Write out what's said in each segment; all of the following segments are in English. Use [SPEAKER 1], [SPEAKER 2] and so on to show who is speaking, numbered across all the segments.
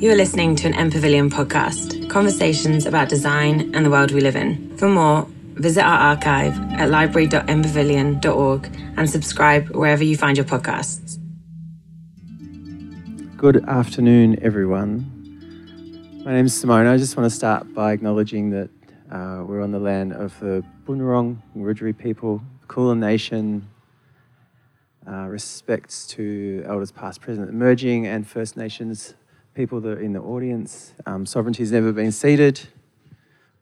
[SPEAKER 1] You are listening to an M Pavilion podcast, conversations about design and the world we live in. For more, visit our archive at library.mpavilion.org and subscribe wherever you find your podcasts.
[SPEAKER 2] Good afternoon, everyone. My name is Simone. I just want to start by acknowledging that uh, we're on the land of the Bunurong Wurundjeri people, Kulin Nation. Uh, respects to elders past, present, emerging, and First Nations people that are in the audience. Um, sovereignty has never been ceded,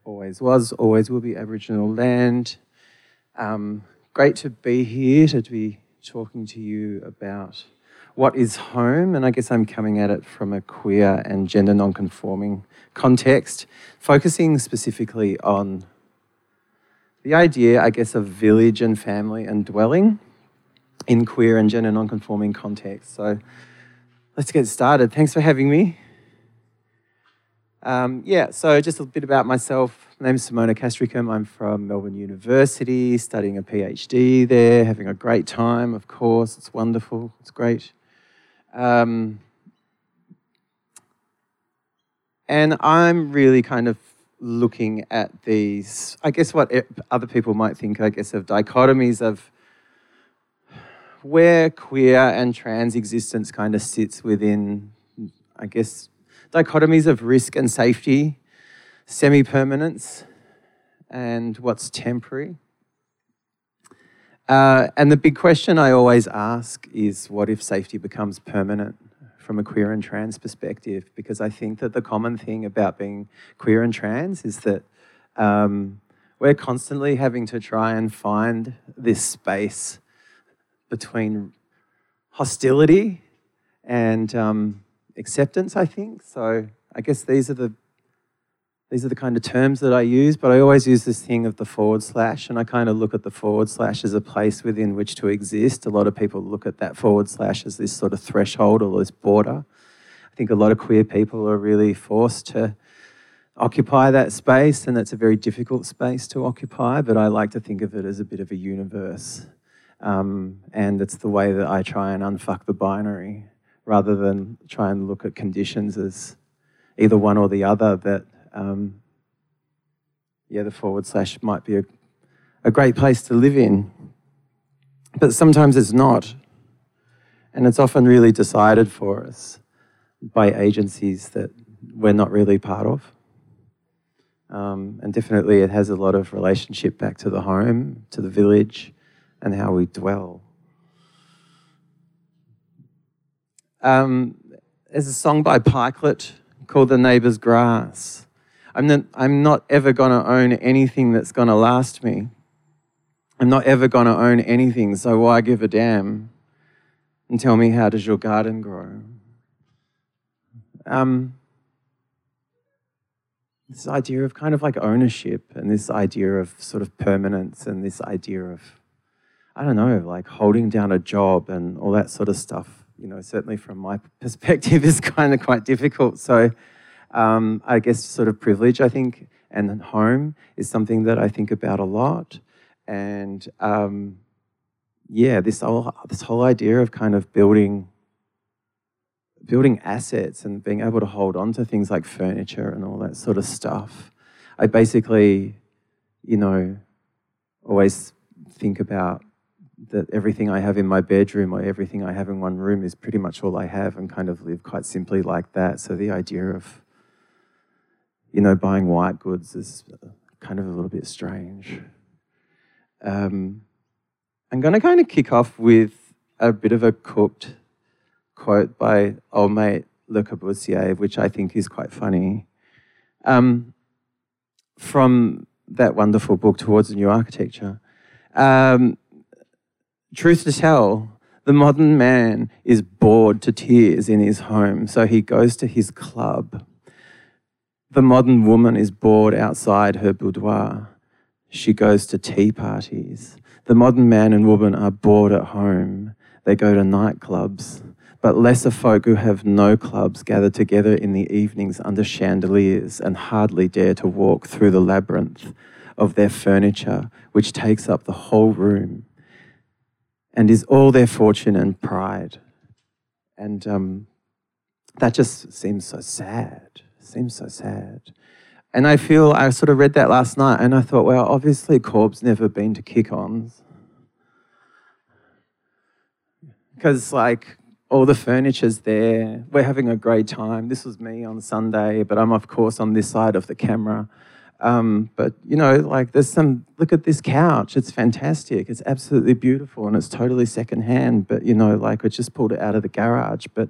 [SPEAKER 2] always was, always will be Aboriginal land. Um, great to be here, to be talking to you about what is home, and I guess I'm coming at it from a queer and gender non-conforming context, focusing specifically on the idea, I guess, of village and family and dwelling in queer and gender non-conforming contexts. So let's get started. Thanks for having me. Um, yeah, so just a bit about myself. My name is Simona Castricum. I'm from Melbourne University, studying a PhD there, having a great time, of course. It's wonderful, it's great. Um, and I'm really kind of looking at these, I guess, what other people might think, I guess, of dichotomies of where queer and trans existence kind of sits within, I guess, dichotomies of risk and safety, semi permanence, and what's temporary. Uh, and the big question I always ask is what if safety becomes permanent from a queer and trans perspective? Because I think that the common thing about being queer and trans is that um, we're constantly having to try and find this space between hostility and um, acceptance, I think. So I guess these are the these are the kind of terms that I use, but I always use this thing of the forward slash, and I kind of look at the forward slash as a place within which to exist. A lot of people look at that forward slash as this sort of threshold or this border. I think a lot of queer people are really forced to occupy that space, and that's a very difficult space to occupy, but I like to think of it as a bit of a universe. Um, and it's the way that I try and unfuck the binary rather than try and look at conditions as either one or the other that, um, yeah, the forward slash might be a, a great place to live in. But sometimes it's not. And it's often really decided for us by agencies that we're not really part of. Um, and definitely it has a lot of relationship back to the home, to the village, and how we dwell. Um, there's a song by Pikelet called The Neighbor's Grass. I'm not, I'm not ever going to own anything that's going to last me. I'm not ever going to own anything, so why give a damn? And tell me, how does your garden grow? Um, this idea of kind of like ownership and this idea of sort of permanence and this idea of I don't know, like holding down a job and all that sort of stuff, you know, certainly from my perspective is kind of quite difficult. So um, I guess sort of privilege, I think, and home is something that I think about a lot. And um, yeah, this whole, this whole idea of kind of building building assets and being able to hold on to things like furniture and all that sort of stuff. I basically, you know, always think about that everything I have in my bedroom or everything I have in one room is pretty much all I have and kind of live quite simply like that. So the idea of, you know, buying white goods is kind of a little bit strange. Um, I'm going to kind of kick off with a bit of a cooked quote by old mate Le Corbusier, which I think is quite funny. Um, from that wonderful book, Towards a New Architecture. Um, Truth to tell, the modern man is bored to tears in his home, so he goes to his club. The modern woman is bored outside her boudoir. She goes to tea parties. The modern man and woman are bored at home. They go to nightclubs. But lesser folk who have no clubs gather together in the evenings under chandeliers and hardly dare to walk through the labyrinth of their furniture, which takes up the whole room and is all their fortune and pride. And um, that just seems so sad. Seems so sad. And I feel I sort of read that last night and I thought, well, obviously Corb's never been to kick ons. Because, like, all the furniture's there. We're having a great time. This was me on Sunday, but I'm, of course, on this side of the camera. Um, but, you know, like, there's some, look at this couch. It's fantastic. It's absolutely beautiful and it's totally secondhand. But, you know, like, we just pulled it out of the garage. But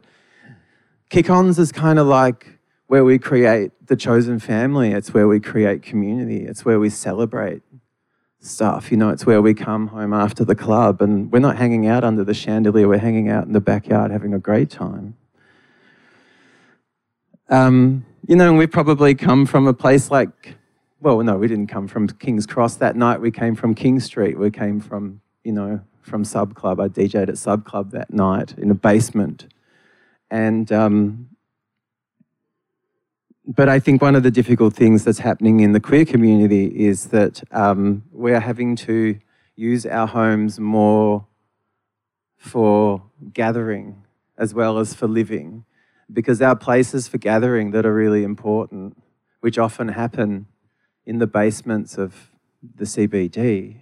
[SPEAKER 2] kick ons is kind of like, where we create the chosen family. It's where we create community. It's where we celebrate stuff. You know, it's where we come home after the club and we're not hanging out under the chandelier, we're hanging out in the backyard having a great time. Um, you know, we probably come from a place like, well, no, we didn't come from King's Cross that night. We came from King Street. We came from, you know, from Sub Club. I DJed at Sub Club that night in a basement. And, um, but I think one of the difficult things that's happening in the queer community is that um, we're having to use our homes more for gathering as well as for living, because our places for gathering that are really important, which often happen in the basements of the CBD,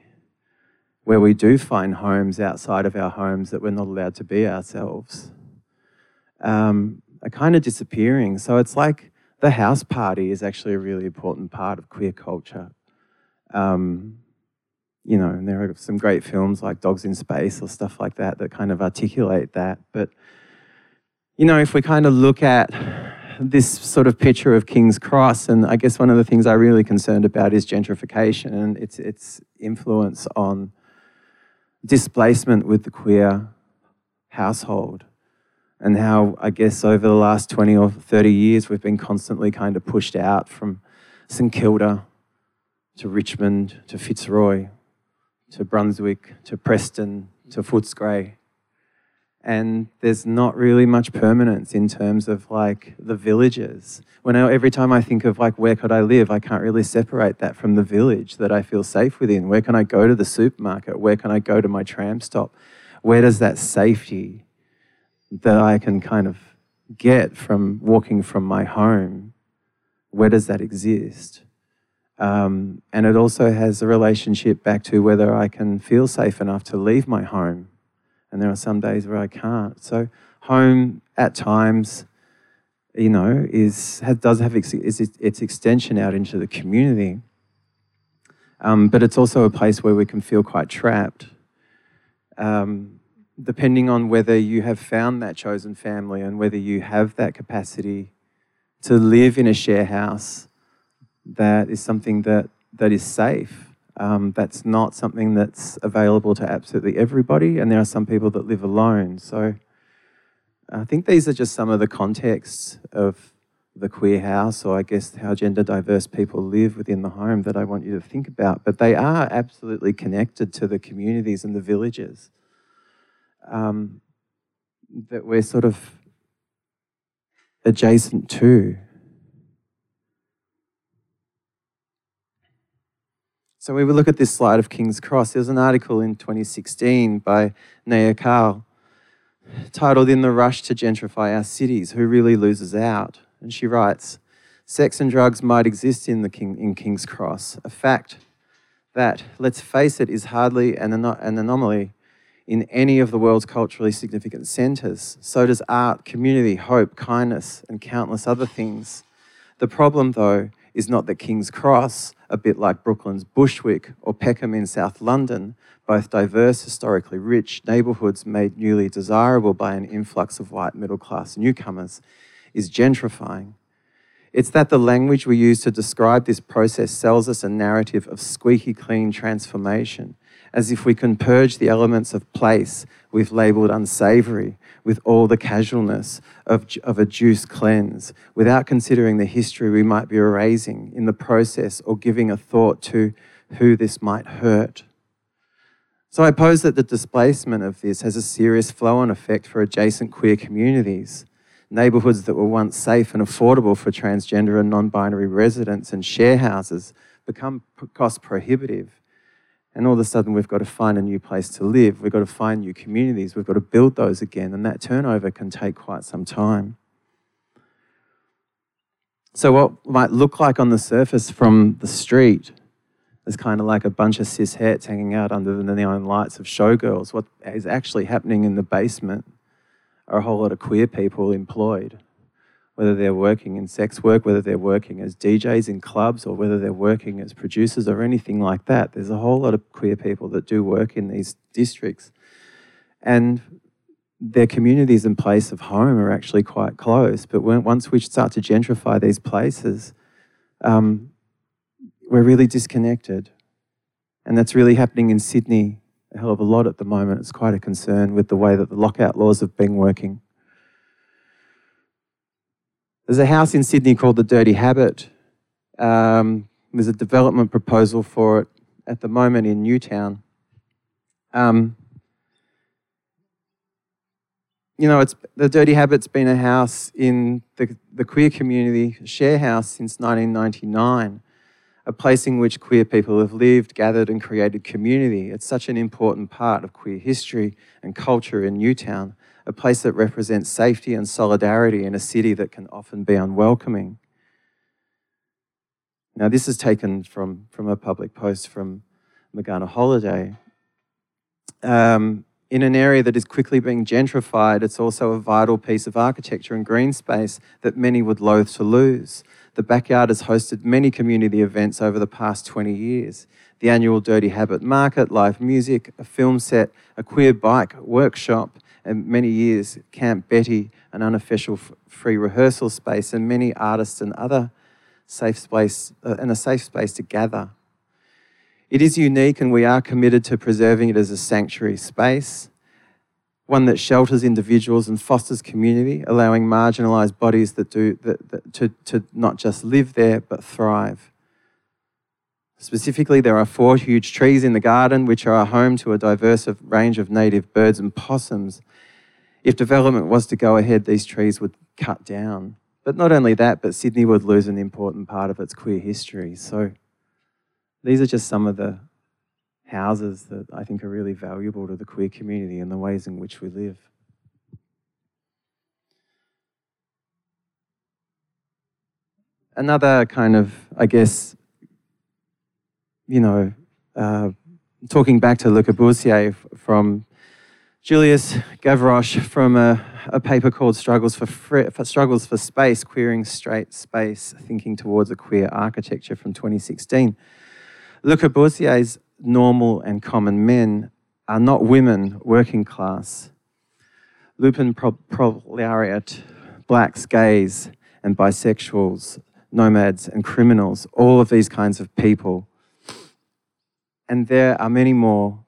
[SPEAKER 2] where we do find homes outside of our homes that we're not allowed to be ourselves, um, are kind of disappearing. So it's like the house party is actually a really important part of queer culture. Um, you know, and there are some great films like Dogs in Space or stuff like that that kind of articulate that. But, you know, if we kind of look at this sort of picture of King's Cross, and I guess one of the things I'm really concerned about is gentrification and its, its influence on displacement with the queer household and how I guess over the last 20 or 30 years we've been constantly kind of pushed out from St Kilda to Richmond to Fitzroy to Brunswick to Preston to Footscray. And there's not really much permanence in terms of like the villages. When I, every time I think of like where could I live, I can't really separate that from the village that I feel safe within. Where can I go to the supermarket? Where can I go to my tram stop? Where does that safety that I can kind of get from walking from my home, where does that exist? Um, and it also has a relationship back to whether I can feel safe enough to leave my home. And there are some days where I can't. So, home at times, you know, is has, does have its, its extension out into the community. Um, but it's also a place where we can feel quite trapped. Um, depending on whether you have found that chosen family and whether you have that capacity to live in a share house that is something that, that is safe. Um, that's not something that's available to absolutely everybody, and there are some people that live alone. So I think these are just some of the contexts of the queer house, or I guess how gender diverse people live within the home that I want you to think about. But they are absolutely connected to the communities and the villages um, that we're sort of adjacent to. So we will look at this slide of King's Cross. There's an article in 2016 by Naya Karl titled In the Rush to Gentrify Our Cities, Who Really Loses Out? And she writes, Sex and drugs might exist in, the King, in King's Cross, a fact that, let's face it, is hardly an, an anomaly in any of the world's culturally significant centres. So does art, community, hope, kindness, and countless other things. The problem, though, is not that King's Cross, a bit like Brooklyn's Bushwick or Peckham in South London, both diverse, historically rich neighbourhoods made newly desirable by an influx of white middle class newcomers, is gentrifying. It's that the language we use to describe this process sells us a narrative of squeaky clean transformation as if we can purge the elements of place we've labeled unsavory with all the casualness of, of a juice cleanse without considering the history we might be erasing in the process or giving a thought to who this might hurt. So I pose that the displacement of this has a serious flow on effect for adjacent queer communities. Neighbourhoods that were once safe and affordable for transgender and non binary residents and share houses become cost prohibitive and all of a sudden, we've got to find a new place to live. We've got to find new communities. We've got to build those again. And that turnover can take quite some time. So, what might look like on the surface from the street is kind of like a bunch of cis hets hanging out under the neon lights of showgirls. What is actually happening in the basement are a whole lot of queer people employed, whether they're working in sex work, whether they're working as DJs in clubs, or whether they're working as producers or anything like that. There's a whole lot of queer people that do work in these districts. And their communities and place of home are actually quite close. But when, once we start to gentrify these places, um, we're really disconnected. And that's really happening in Sydney a hell of a lot at the moment. It's quite a concern with the way that the lockout laws have been working. There's a house in Sydney called the Dirty Habit. Um, there's a development proposal for it at the moment in Newtown. Um, you know, it's the Dirty Habit's been a house in the, the queer community, share house since 1999, a place in which queer people have lived, gathered, and created community. It's such an important part of queer history and culture in Newtown, a place that represents safety and solidarity in a city that can often be unwelcoming. Now, this is taken from, from a public post from Magana Holiday. Um, in an area that is quickly being gentrified, it's also a vital piece of architecture and green space that many would loathe to lose. The backyard has hosted many community events over the past 20 years. The annual Dirty Habit Market, live music, a film set, a queer bike workshop, many years Camp Betty, an unofficial free rehearsal space, and many artists and other safe space uh, and a safe space to gather. It is unique, and we are committed to preserving it as a sanctuary space, one that shelters individuals and fosters community, allowing marginalised bodies that do that, that, to, to not just live there but thrive. Specifically, there are four huge trees in the garden, which are a home to a diverse range of native birds and possums. If development was to go ahead, these trees would cut down. But not only that, but Sydney would lose an important part of its queer history. So these are just some of the houses that I think are really valuable to the queer community and the ways in which we live. Another kind of, I guess, you know, uh, talking back to Le Corbusier from Julius Gavroche from a, a paper called Struggles for, Free, for, Struggles for Space, Queering Straight Space, Thinking Towards a Queer Architecture from 2016. Le Corbusier's normal and common men are not women, working class. Lumpen proletariat, blacks, gays, and bisexuals, nomads, and criminals, all of these kinds of people. And there are many more,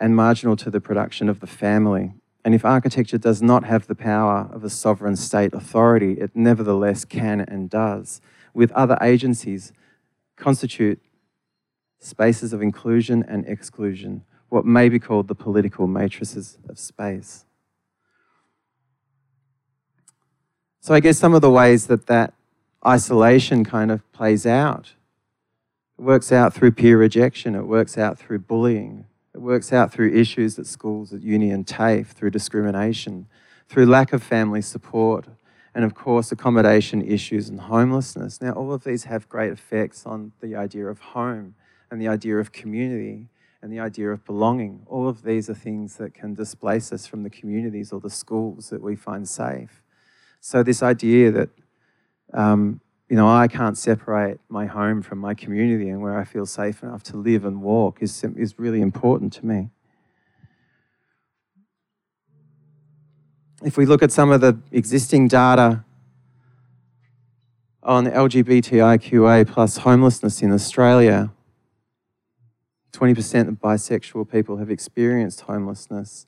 [SPEAKER 2] and marginal to the production of the family. And if architecture does not have the power of a sovereign state authority, it nevertheless can and does, with other agencies, constitute spaces of inclusion and exclusion, what may be called the political matrices of space. So, I guess some of the ways that that isolation kind of plays out it works out through peer rejection, it works out through bullying, it works out through issues at schools, at uni and TAFE, through discrimination, through lack of family support, and of course, accommodation issues and homelessness. Now, all of these have great effects on the idea of home and the idea of community and the idea of belonging. All of these are things that can displace us from the communities or the schools that we find safe. So, this idea that, um, you know, I can't separate my home from my community and where I feel safe enough to live and walk is, is really important to me. If we look at some of the existing data on LGBTIQA plus homelessness in Australia, 20% of bisexual people have experienced homelessness.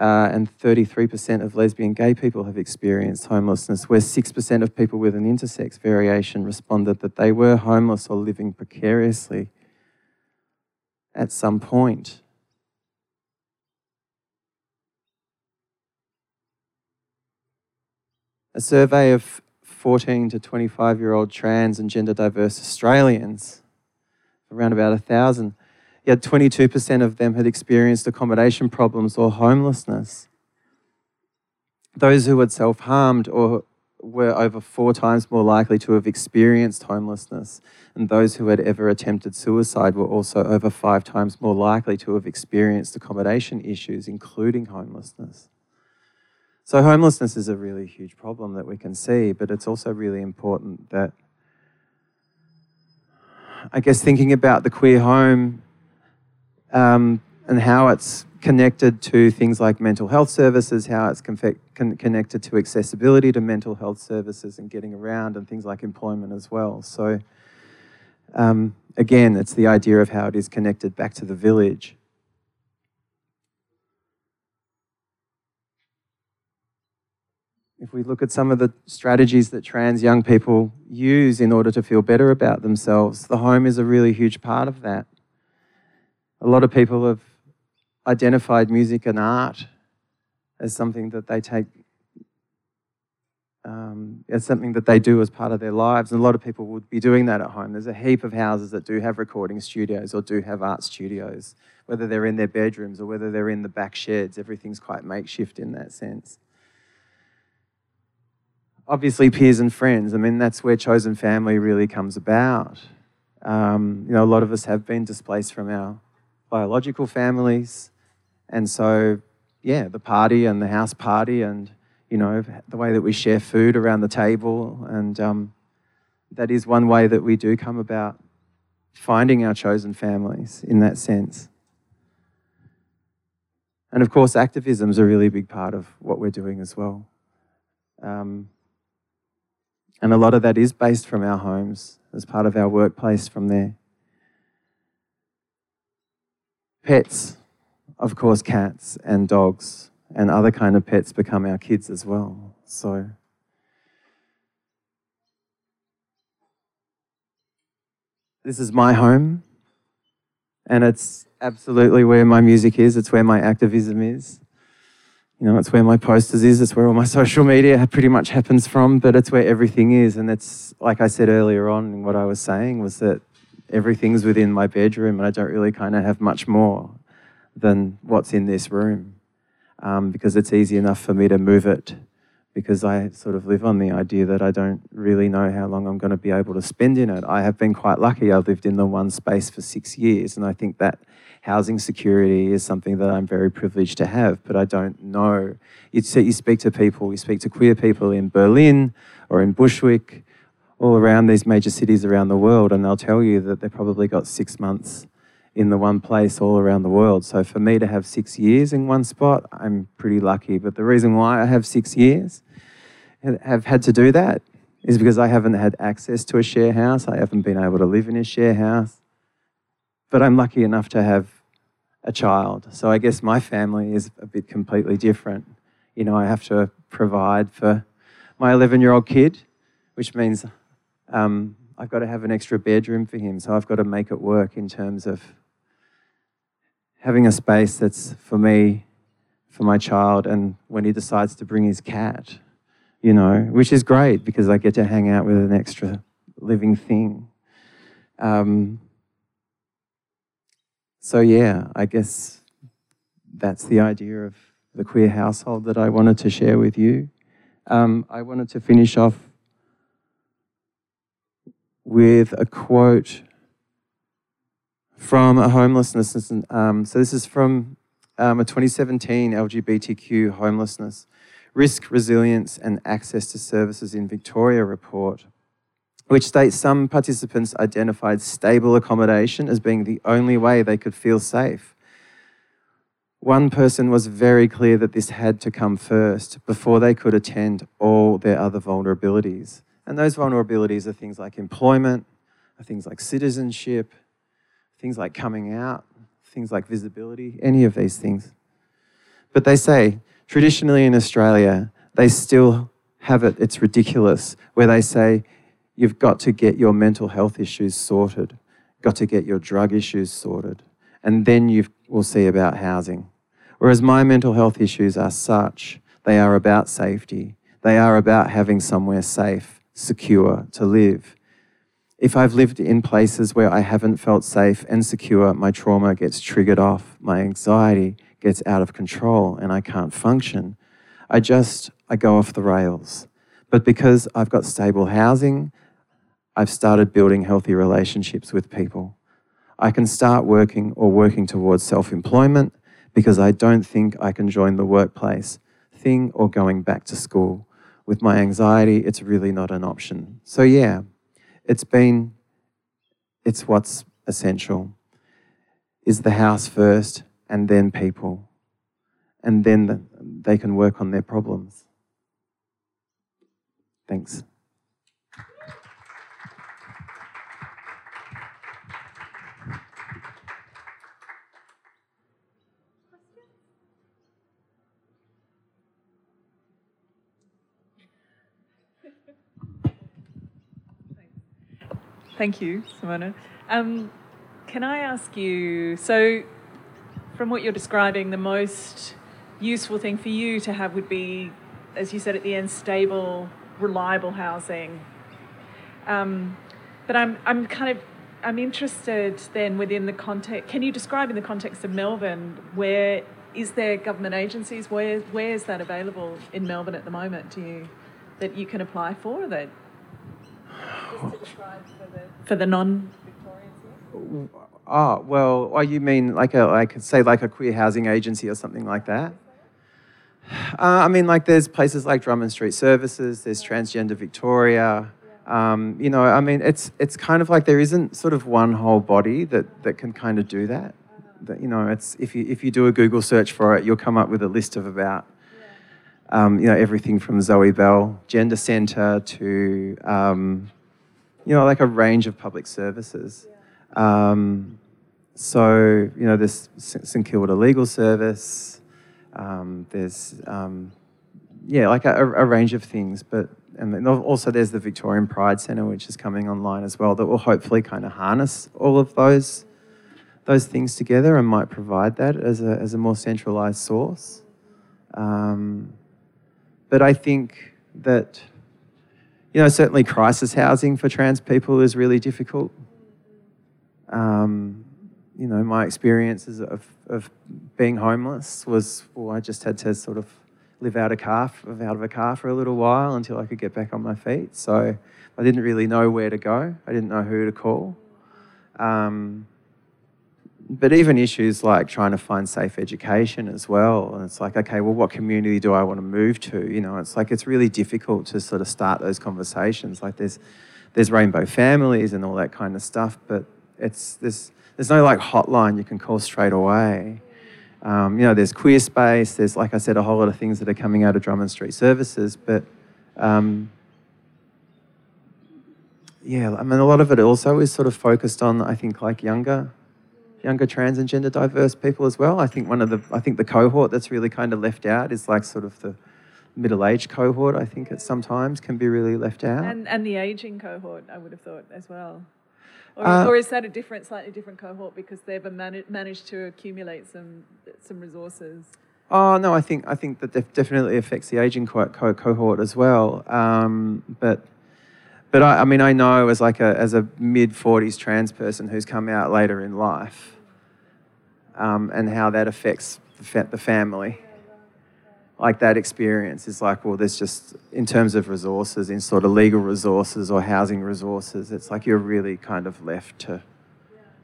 [SPEAKER 2] Uh, and 33% of lesbian gay people have experienced homelessness, where 6% of people with an intersex variation responded that they were homeless or living precariously at some point. A survey of 14 to 25 year old trans and gender diverse Australians around about a thousand. Yet 22% of them had experienced accommodation problems or homelessness. Those who had self harmed or were over four times more likely to have experienced homelessness, and those who had ever attempted suicide were also over five times more likely to have experienced accommodation issues, including homelessness. So, homelessness is a really huge problem that we can see, but it's also really important that, I guess, thinking about the queer home um, and how it's connected to things like mental health services, how it's con- connected to accessibility to mental health services and getting around, and things like employment as well. So, um, again, it's the idea of how it is connected back to the village. If we look at some of the strategies that trans young people use in order to feel better about themselves, the home is a really huge part of that. A lot of people have identified music and art as something that they take um, as something that they do as part of their lives. And a lot of people would be doing that at home. There's a heap of houses that do have recording studios or do have art studios, whether they're in their bedrooms or whether they're in the back sheds. Everything's quite makeshift in that sense. Obviously, peers and friends. I mean, that's where chosen family really comes about. Um, you know, a lot of us have been displaced from our biological families. And so, yeah, the party and the house party and, you know, the way that we share food around the table. And um, that is one way that we do come about finding our chosen families in that sense. And of course, activism is a really big part of what we're doing as well. Um, and a lot of that is based from our homes as part of our workplace from there. Pets, of course, cats and dogs and other kind of pets become our kids as well. So this is my home and it's absolutely where my music is, it's where my activism is. You know, it's where my posters is, it's where all my social media pretty much happens from, but it's where everything is. And it's like I said earlier on, what I was saying was that everything's within my bedroom and I don't really kind of have much more than what's in this room um, because it's easy enough for me to move it because I sort of live on the idea that I don't really know how long I'm going to be able to spend in it. I have been quite lucky. I've lived in the one space for six years, and I think that housing security is something that I'm very privileged to have, but I don't know. You, you speak to people, you speak to queer people in Berlin or in Bushwick all around these major cities around the world, and they'll tell you that they've probably got six months in the one place all around the world. So for me to have six years in one spot, I'm pretty lucky. But the reason why I have six years, have had to do that, is because I haven't had access to a share house. I haven't been able to live in a share house. But I'm lucky enough to have a child. So I guess my family is a bit completely different. You know, I have to provide for my 11 year old kid, which means um, I've got to have an extra bedroom for him. So I've got to make it work in terms of having a space that's for me, for my child, and when he decides to bring his cat, you know, which is great because I get to hang out with an extra living thing. Um, so, yeah, I guess that's the idea of the queer household that I wanted to share with you. Um, I wanted to finish off with a quote from a homelessness. Um, so this is from um, a 2017 LGBTQ homelessness risk, resilience, and access to services in Victoria report, which states some participants identified stable accommodation as being the only way they could feel safe. One person was very clear that this had to come first before they could attend all their other vulnerabilities. And those vulnerabilities are things like employment, things like citizenship, things like coming out, things like visibility, any of these things. But they say, traditionally in Australia, they still have it, it's ridiculous, where they say, you've got to get your mental health issues sorted, got to get your drug issues sorted, and then you will see about housing. Whereas my mental health issues are such, they are about safety, they are about having somewhere safe secure to live. If I've lived in places where I haven't felt safe and secure, my trauma gets triggered off, my anxiety gets out of control, and I can't function. I just, I go off the rails. But because I've got stable housing, I've started building healthy relationships with people. I can start working or working towards self employment because I don't think I can join the workplace thing or going back to school. With my anxiety, it's really not an option. So, yeah, it's been, it's what's essential. Is the house first and then people, and then they can work on their problems. Thanks.
[SPEAKER 3] Thank you, Simona. Um, can I ask you so, from what you're describing, the most useful thing for you to have would be, as you said at the end, stable, reliable housing. Um, but I'm, I'm kind of I'm interested then within the context. Can you describe in the context of Melbourne where is there government agencies? Where where is that available in Melbourne at the moment? Do you that you can apply for that? For the the non-Victorians.
[SPEAKER 2] Oh well, oh, you mean like a like say like a queer housing agency or something like that? Uh, I mean, like there's places like Drummond Street Services, there's Transgender Victoria. Um, you know, I mean, it's it's kind of like there isn't sort of one whole body that that can kind of do that. That you know, it's if you if you do a Google search for it, you'll come up with a list of about um, you know everything from Zoe Belle Gender Centre to um, you know like a range of public services. Um, so you know, there's St Kilda Legal Service. Um, there's um, yeah, like a, a, range of things, but and also there's the Victorian Pride Centre, which is coming online as well, that will hopefully kind of harness all of those those things together and might provide that as a as a more centralised source. Um, but I think that you know certainly crisis housing for trans people is really difficult. Um, you know, my experiences of, of being homeless was, well, I just had to sort of live out, a car, out of a car for a little while until I could get back on my feet. So I didn't really know where to go. I didn't know who to call. Um, but even issues like trying to find safe education as well. And it's like, okay, well, what community do I want to move to? You know, it's like it's really difficult to sort of start those conversations. Like there's there's rainbow families and all that kind of stuff, but it's there's there's no like hotline you can call straight away. Um, you know, there's queer space. There's, like I said, a whole lot of things that are coming out of Drummond Street Services. But um, yeah, I mean, a lot of it also is sort of focused on, I think, like younger, younger trans and gender diverse people as well. I think one of the, I think the cohort that's really kind of left out is like sort of the middle-aged cohort. I think it sometimes can be really left out.
[SPEAKER 3] And and the aging cohort, I would have thought as well. Or, uh, or, is that a different, slightly different cohort because they've managed to accumulate some some resources?
[SPEAKER 2] Oh no, I think I think that def- definitely affects the aging co- co- cohort as well. Um, but but I, I, mean, I know as like a as a mid forties trans person who's come out later in life, um, and how that affects the, fa- the family like that experience is like, well, there's just, in terms of resources, in sort of legal resources or housing resources, it's like you're really kind of left to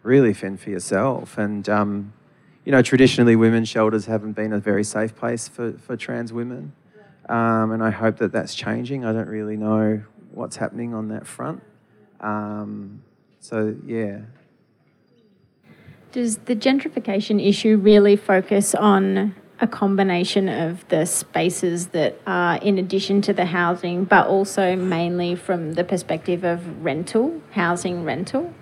[SPEAKER 2] really fend for yourself. And, um, you know, traditionally women's shelters haven't been a very safe place for, for trans women. Um, and I hope that that's changing. I don't really know what's happening on that front. Um, so, yeah.
[SPEAKER 4] Does the gentrification issue really focus on a combination of the spaces that are in addition to the housing, but also mainly from the perspective of rental, housing rental.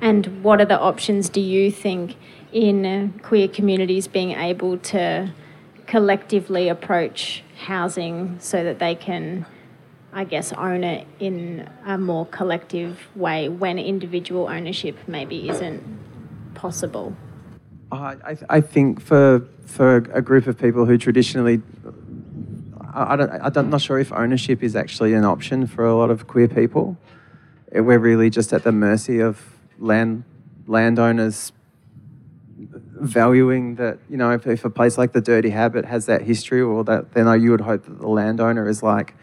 [SPEAKER 4] And what are the options do you think in queer communities being able to collectively approach housing so that they can, I guess, own it in a more collective way when individual ownership maybe isn't possible?
[SPEAKER 2] Oh, I, I think for for a group of people who traditionally, I, I don't, I'm not sure if ownership is actually an option for a lot of queer people. We're really just at the mercy of land landowners valuing that you know if, if a place like the Dirty Habit has that history or that then I you would hope that the landowner is like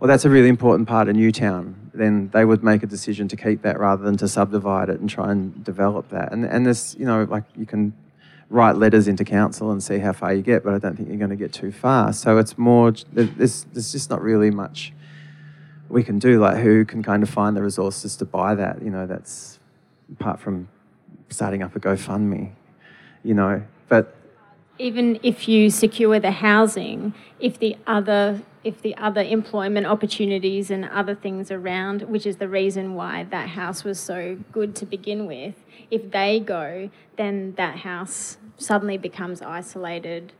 [SPEAKER 2] well, that's a really important part of Newtown. Then they would make a decision to keep that rather than to subdivide it and try and develop that. And and there's you know like you can write letters into council and see how far you get, but I don't think you're going to get too far. So it's more there's there's just not really much we can do. Like who can kind of find the resources to buy that? You know, that's apart from starting up a GoFundMe. You know, but
[SPEAKER 4] even if you secure the housing, if the other if the other employment opportunities and other things around, which is the reason why that house was so good to begin with, if they go, then that house suddenly becomes isolated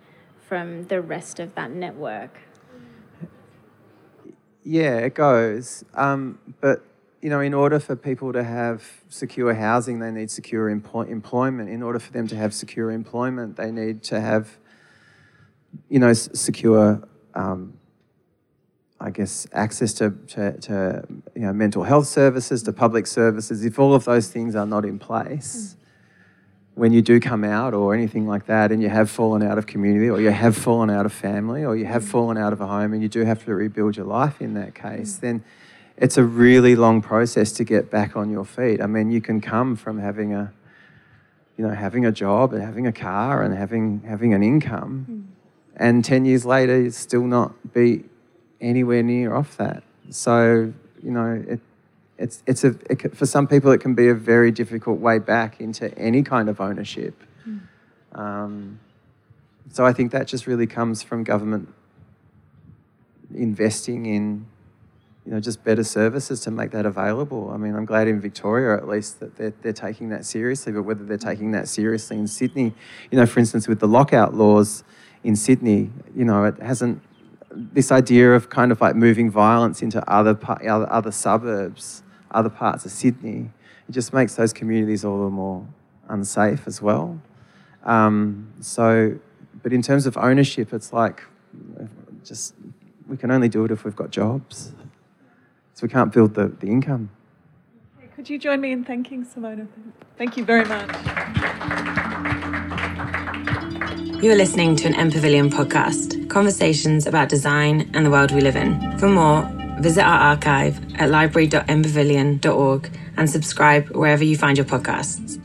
[SPEAKER 4] from the rest of that network.
[SPEAKER 2] Yeah, it goes. Um, but you know, in order for people to have secure housing, they need secure employ- employment. In order for them to have secure employment, they need to have, you know, s- secure, um, I guess, access to, to, to, you know, mental health services, to public services. If all of those things are not in place, mm. when you do come out or anything like that, and you have fallen out of community, or you have fallen out of family, or you have mm. fallen out of a home, and you do have to rebuild your life in that case, mm. then it's a really long process to get back on your feet. I mean, you can come from having a, you know, having a job and having a car and having having an income, mm. and ten years later, you still not be anywhere near off that. So you know, it, it's it's a it, for some people it can be a very difficult way back into any kind of ownership. Mm. Um, so I think that just really comes from government investing in you know, just better services to make that available. I mean, I'm glad in Victoria at least that they're, they're taking that seriously, but whether they're taking that seriously in Sydney, you know, for instance, with the lockout laws in Sydney, you know, it hasn't, this idea of kind of like moving violence into other, other, other suburbs, other parts of Sydney, it just makes those communities all the more unsafe as well. Um, so, but in terms of ownership, it's like just we can only do it if we've got jobs. So we can't build the, the income.
[SPEAKER 3] Could you join me in thanking Simona? Thank you very much.
[SPEAKER 1] You are listening to an M Pavilion podcast, conversations about design and the world we live in. For more, visit our archive at library.mpavilion.org and subscribe wherever you find your podcasts.